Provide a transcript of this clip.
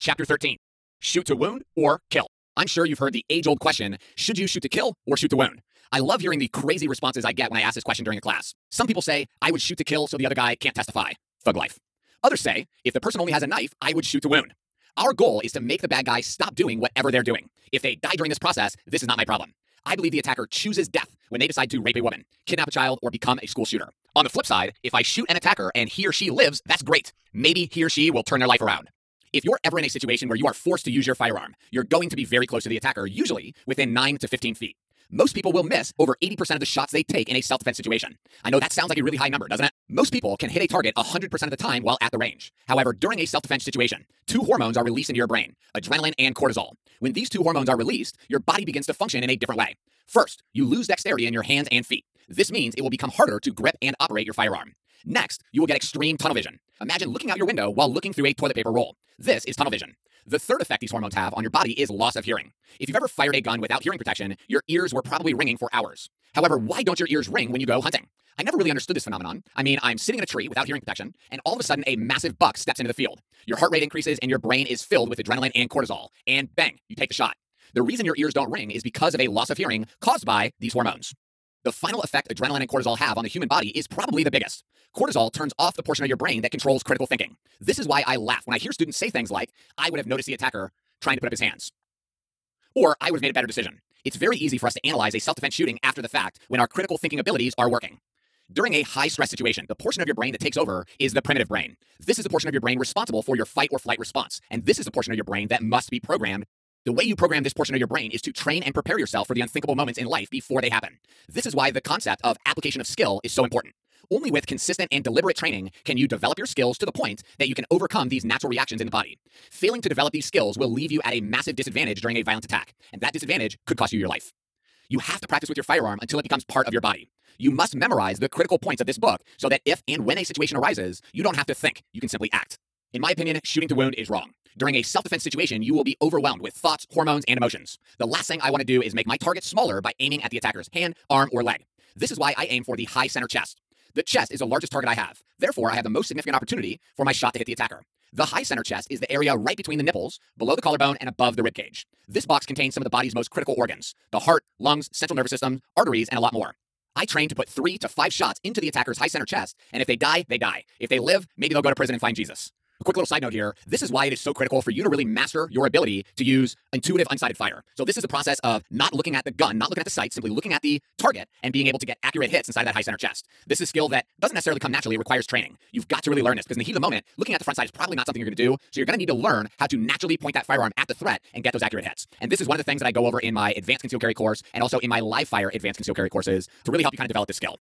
Chapter 13 Shoot to wound or kill. I'm sure you've heard the age old question should you shoot to kill or shoot to wound? I love hearing the crazy responses I get when I ask this question during a class. Some people say, I would shoot to kill so the other guy can't testify. Thug life. Others say, if the person only has a knife, I would shoot to wound. Our goal is to make the bad guy stop doing whatever they're doing. If they die during this process, this is not my problem. I believe the attacker chooses death when they decide to rape a woman, kidnap a child, or become a school shooter. On the flip side, if I shoot an attacker and he or she lives, that's great. Maybe he or she will turn their life around. If you're ever in a situation where you are forced to use your firearm, you're going to be very close to the attacker, usually within 9 to 15 feet. Most people will miss over 80% of the shots they take in a self defense situation. I know that sounds like a really high number, doesn't it? Most people can hit a target 100% of the time while at the range. However, during a self defense situation, two hormones are released into your brain adrenaline and cortisol. When these two hormones are released, your body begins to function in a different way. First, you lose dexterity in your hands and feet. This means it will become harder to grip and operate your firearm. Next, you will get extreme tunnel vision. Imagine looking out your window while looking through a toilet paper roll. This is tunnel vision. The third effect these hormones have on your body is loss of hearing. If you've ever fired a gun without hearing protection, your ears were probably ringing for hours. However, why don't your ears ring when you go hunting? I never really understood this phenomenon. I mean, I'm sitting in a tree without hearing protection, and all of a sudden, a massive buck steps into the field. Your heart rate increases, and your brain is filled with adrenaline and cortisol. And bang, you take the shot. The reason your ears don't ring is because of a loss of hearing caused by these hormones. The final effect adrenaline and cortisol have on the human body is probably the biggest. Cortisol turns off the portion of your brain that controls critical thinking. This is why I laugh when I hear students say things like, I would have noticed the attacker trying to put up his hands. Or I would have made a better decision. It's very easy for us to analyze a self defense shooting after the fact when our critical thinking abilities are working. During a high stress situation, the portion of your brain that takes over is the primitive brain. This is the portion of your brain responsible for your fight or flight response. And this is the portion of your brain that must be programmed the way you program this portion of your brain is to train and prepare yourself for the unthinkable moments in life before they happen. This is why the concept of application of skill is so important. Only with consistent and deliberate training can you develop your skills to the point that you can overcome these natural reactions in the body. Failing to develop these skills will leave you at a massive disadvantage during a violent attack, and that disadvantage could cost you your life. You have to practice with your firearm until it becomes part of your body. You must memorize the critical points of this book so that if and when a situation arises, you don't have to think, you can simply act. In my opinion, shooting to wound is wrong. During a self defense situation, you will be overwhelmed with thoughts, hormones, and emotions. The last thing I want to do is make my target smaller by aiming at the attacker's hand, arm, or leg. This is why I aim for the high center chest. The chest is the largest target I have. Therefore, I have the most significant opportunity for my shot to hit the attacker. The high center chest is the area right between the nipples, below the collarbone, and above the ribcage. This box contains some of the body's most critical organs the heart, lungs, central nervous system, arteries, and a lot more. I train to put three to five shots into the attacker's high center chest, and if they die, they die. If they live, maybe they'll go to prison and find Jesus. A quick little side note here. This is why it is so critical for you to really master your ability to use intuitive unsighted fire. So this is the process of not looking at the gun, not looking at the sight, simply looking at the target and being able to get accurate hits inside that high center chest. This is a skill that doesn't necessarily come naturally. It requires training. You've got to really learn this because in the heat of the moment, looking at the front sight is probably not something you're going to do. So you're going to need to learn how to naturally point that firearm at the threat and get those accurate hits. And this is one of the things that I go over in my advanced concealed carry course and also in my live fire advanced concealed carry courses to really help you kind of develop this skill.